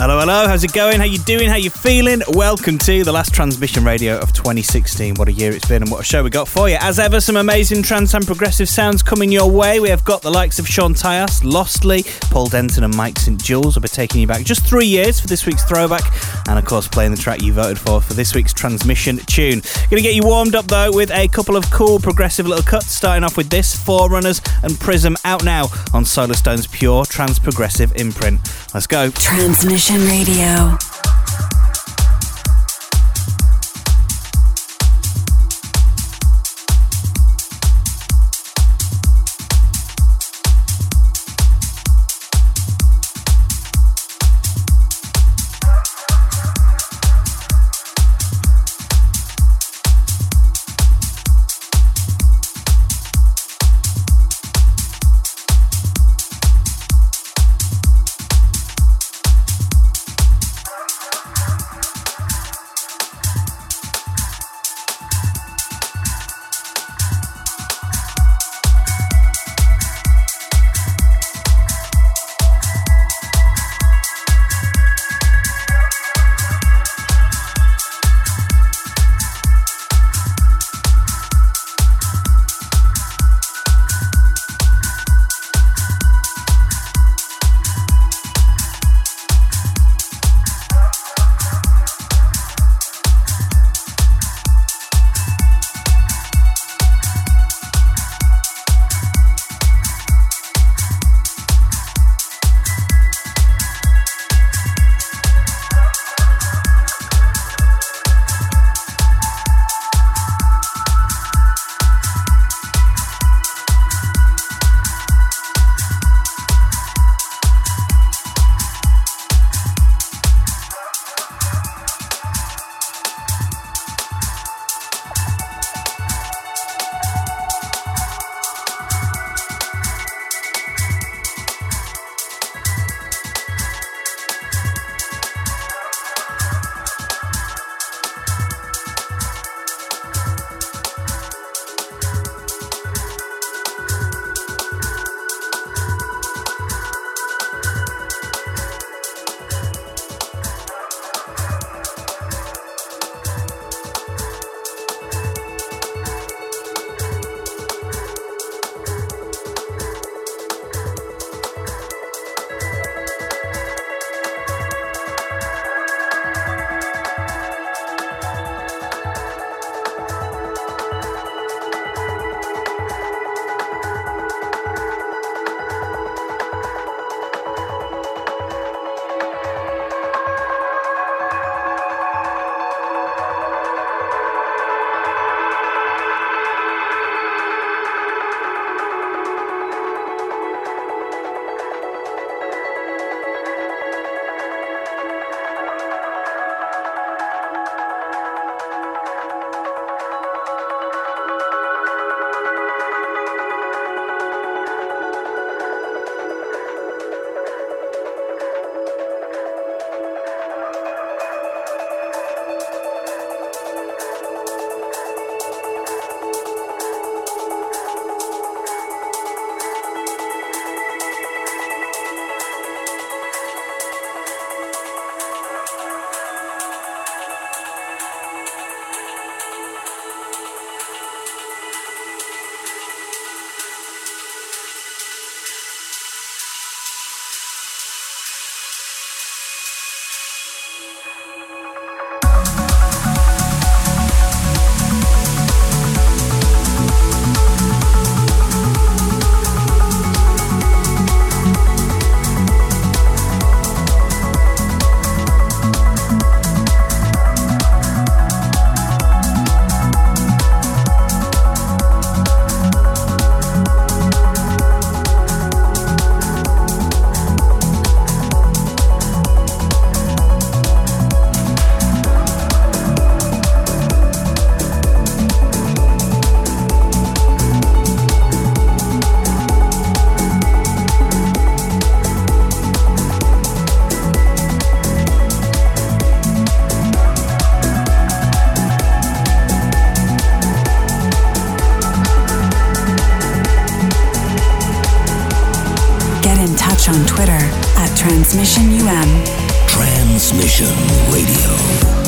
Hello, hello. How's it going? How you doing? How you feeling? Welcome to the last transmission radio of 2016. What a year it's been and what a show we got for you. As ever, some amazing trance and progressive sounds coming your way. We have got the likes of Sean Tyas, Lostly, Paul Denton and Mike St. Jules. I'll be taking you back just three years for this week's throwback and of course playing the track you voted for for this week's transmission tune. Gonna get you warmed up though with a couple of cool progressive little cuts starting off with this, Forerunners and Prism out now on Solarstone's pure trance progressive imprint. Let's go. Transmission Radio. Transmission Radio.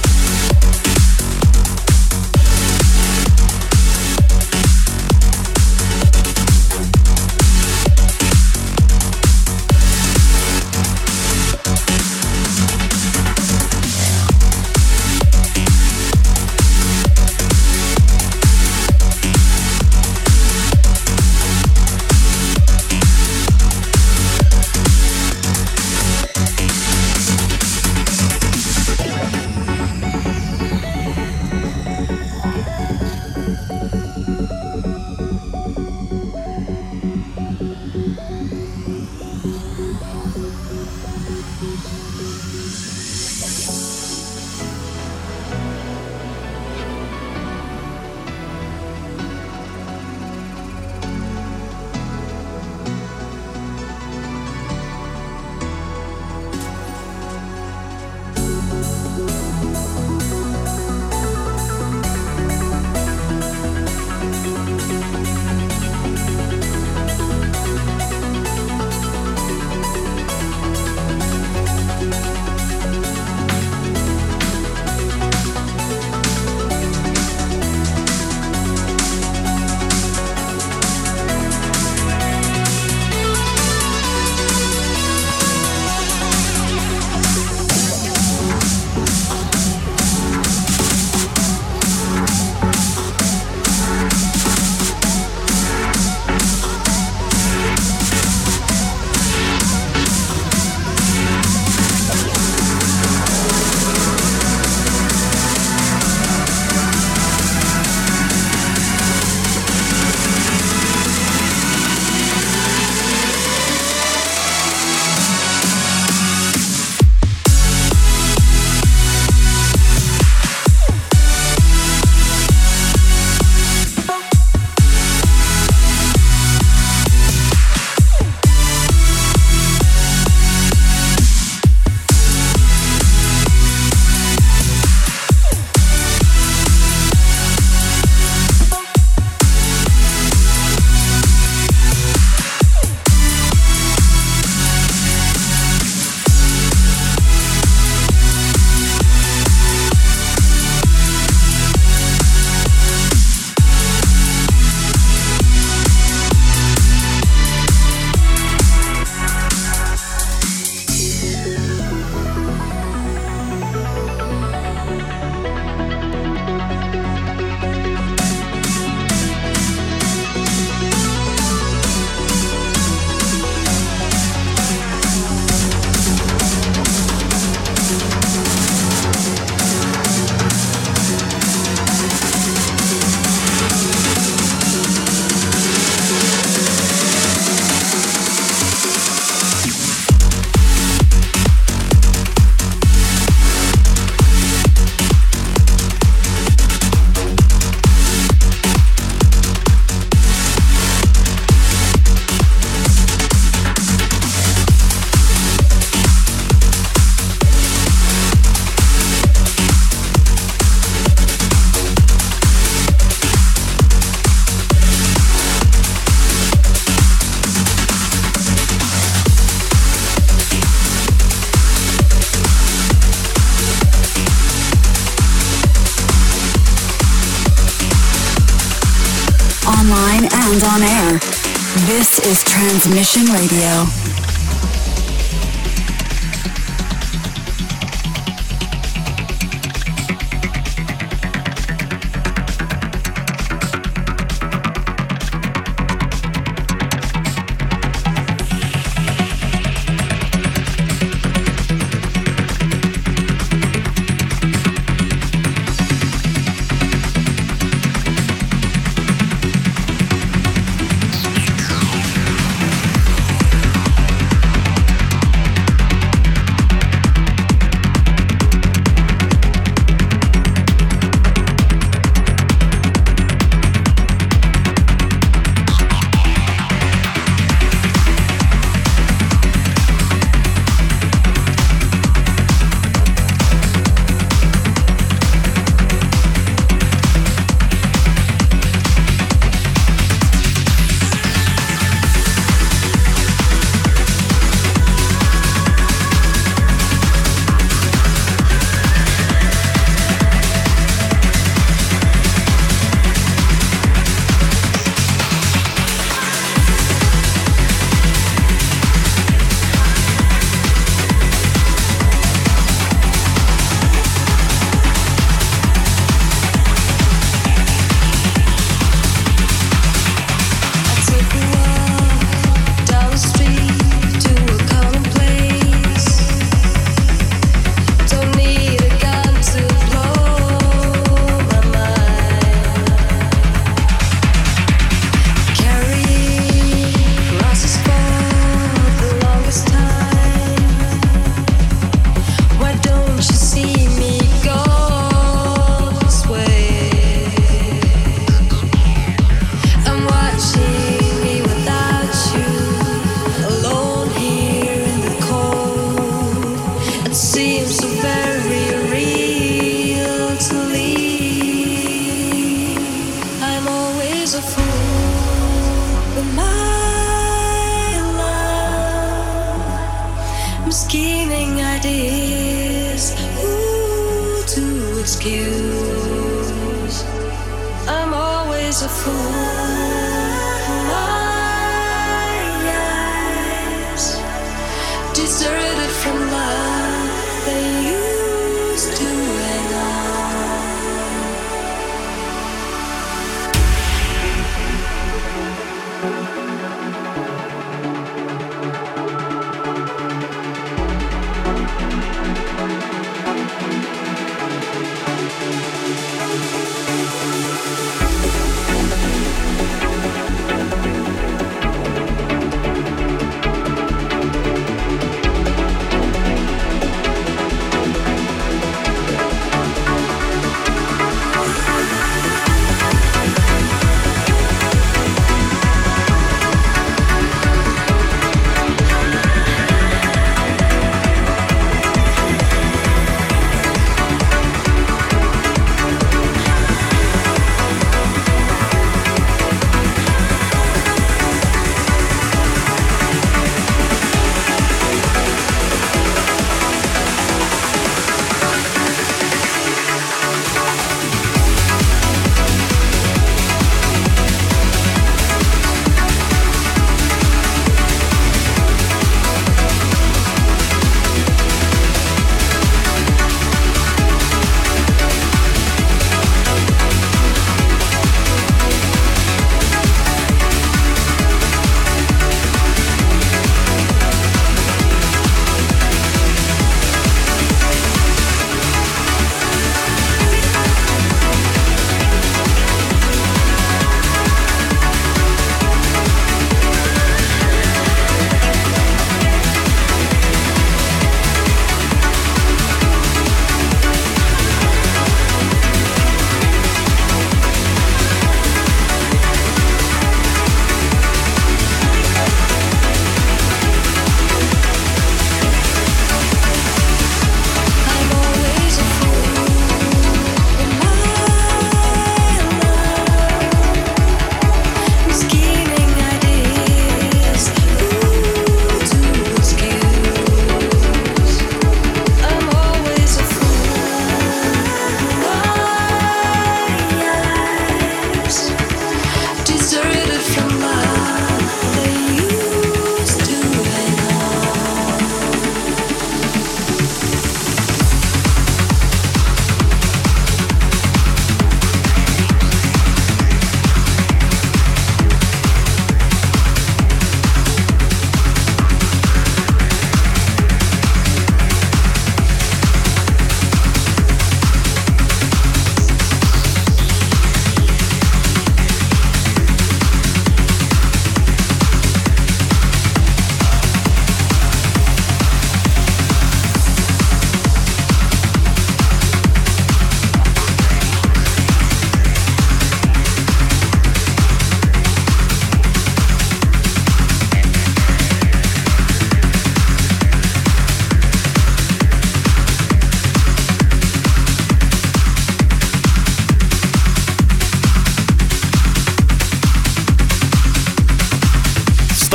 Transmission Radio.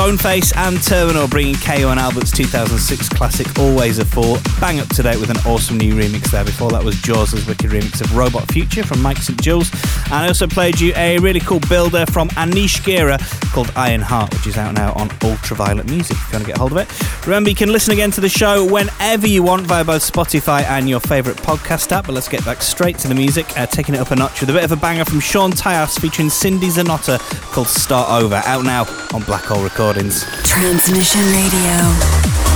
Stoneface and Terminal bringing Kyau and Albert's 2006 classic Always a Fool bang up to date with an awesome new remix there. Before that was Jaws' wicked remix of Robot Future from Mike St. Jules. And I also played you a really cool builder from Anish Gira called Iron Heart, which is out now on Ultraviolet Music if you want to get hold of it. Remember, you can listen again to the show whenever you want via both Spotify and your favourite podcast app. But let's get back straight to the music, uh, taking it up a notch with a bit of a banger from Sean Tyas featuring Cindy Zanotta called Start Over, out now on Black Hole Recordings. Transmission Radio.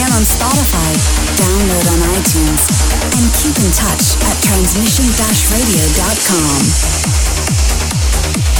again on Spotify, download on iTunes, and keep in touch at transmission-radio.com.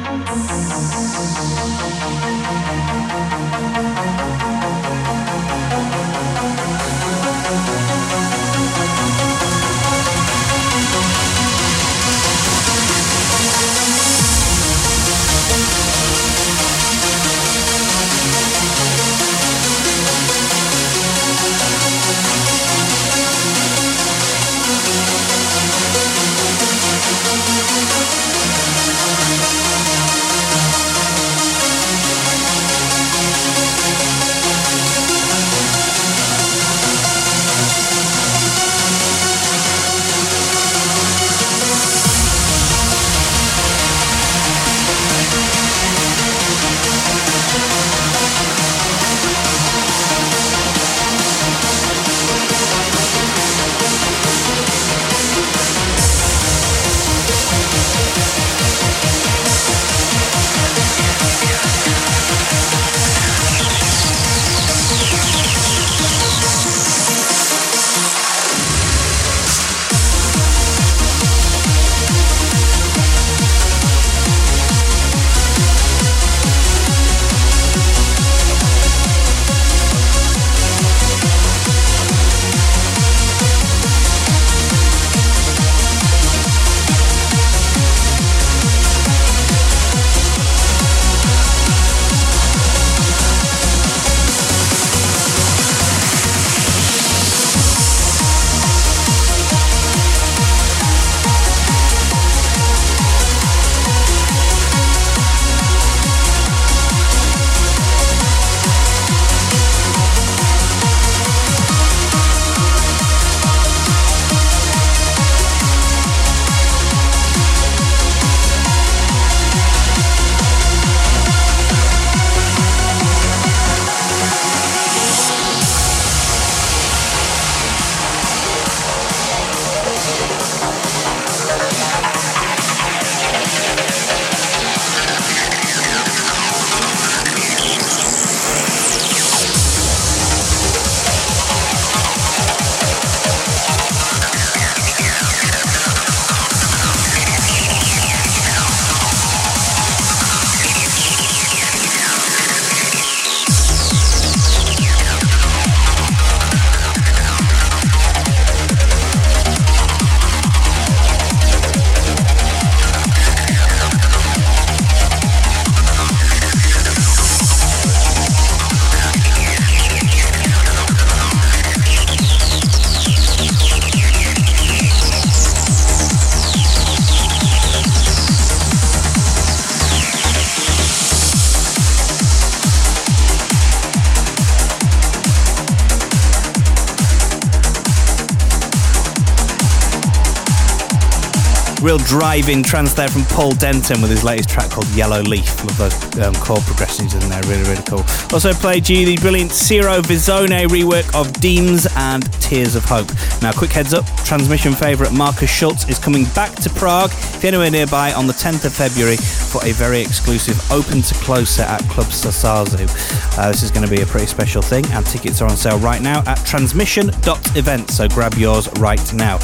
Drive-in trance there from Paul Denton with his latest track called Yellow Leaf. Love those um, chord progressions in there, really, really cool. Also played you the brilliant Ciro Visone rework of Deems and Tears of Hope. Now, quick heads up, transmission favourite Markus Schulz is coming back to Prague, if you're anywhere nearby, on the 10th of February for a very exclusive open to close set at Club Sasazu. Uh, this is going to be a pretty special thing, and tickets are on sale right now at transmission.event, so grab yours right now.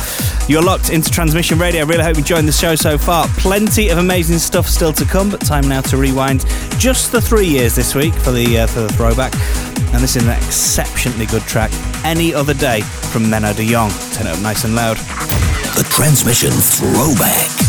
You're locked into Transmission Radio. I really hope you enjoyed the show so far. Plenty of amazing stuff still to come, but time now to rewind just the three years this week for the uh, for the throwback. And this is an exceptionally good track. Any other day from Menno de Jong. Turn it up nice and loud. The Transmission Throwback.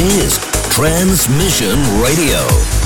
Is Transmission Radio.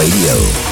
Radio.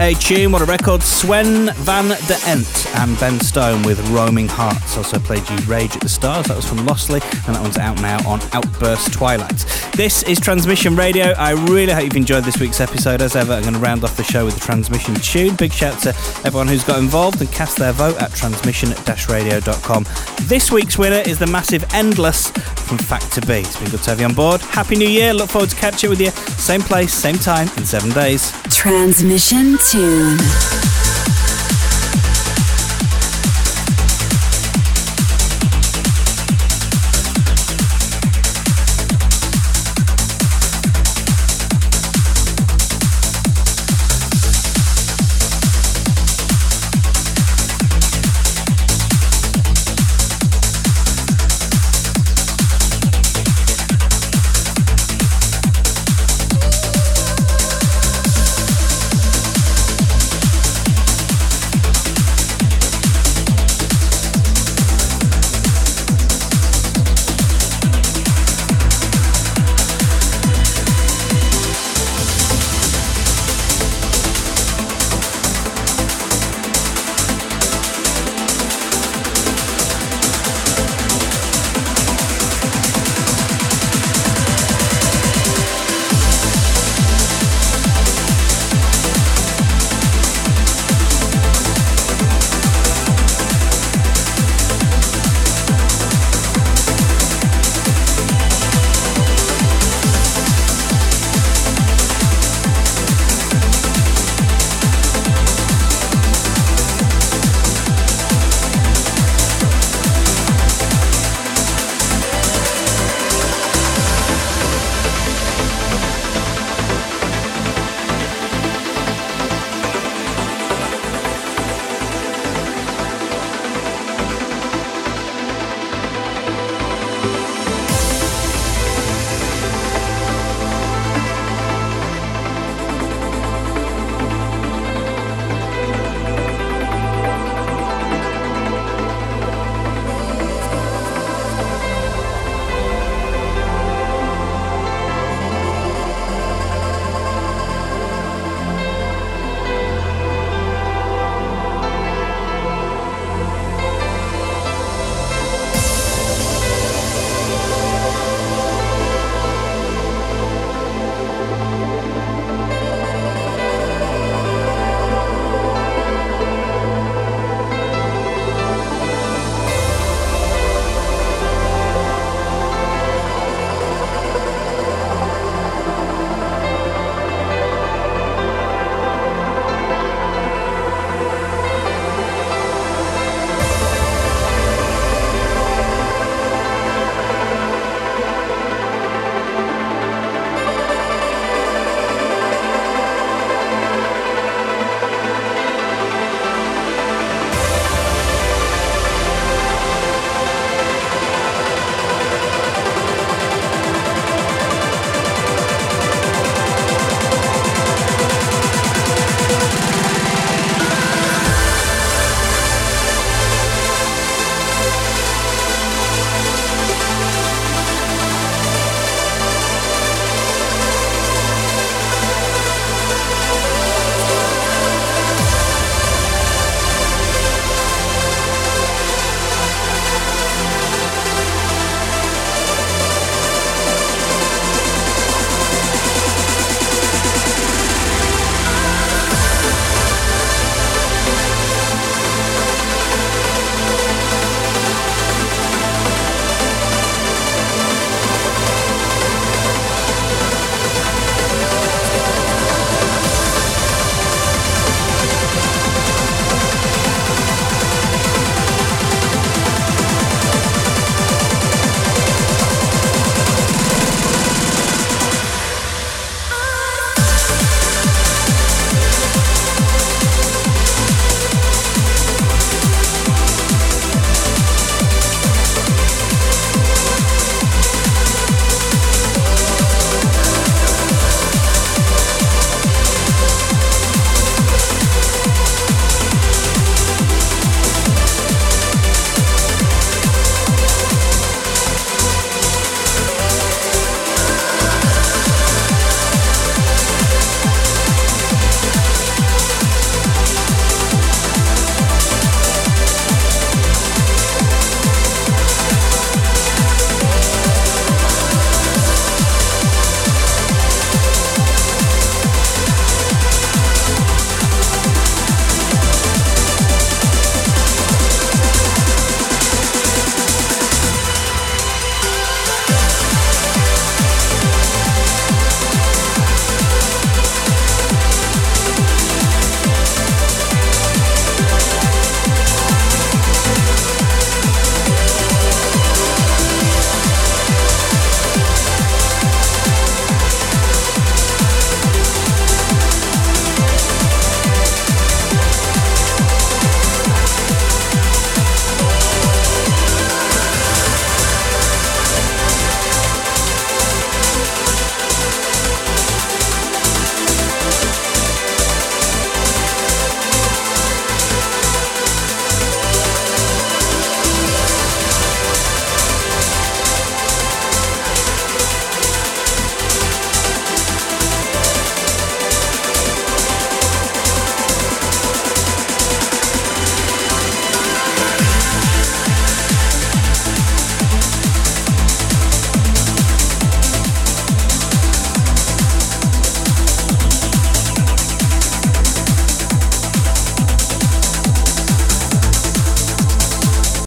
A tune, what a record. Sven Van de Ent and Ben Stone with Roaming Hearts. Also played you Rage at the Stars, that was from Lostly, and that one's out now on Outburst Twilight. This is Transmission Radio. I really hope you've enjoyed this week's episode. As ever, I'm going to round off the show with the transmission tune. Big shout to everyone who's got involved and cast their vote at transmission-radio.com. This week's winner is the massive Endless from Factor B. It's been good to have you on board. Happy New Year. Look forward to catching with you. Same place, same time in seven days. Transmission tune.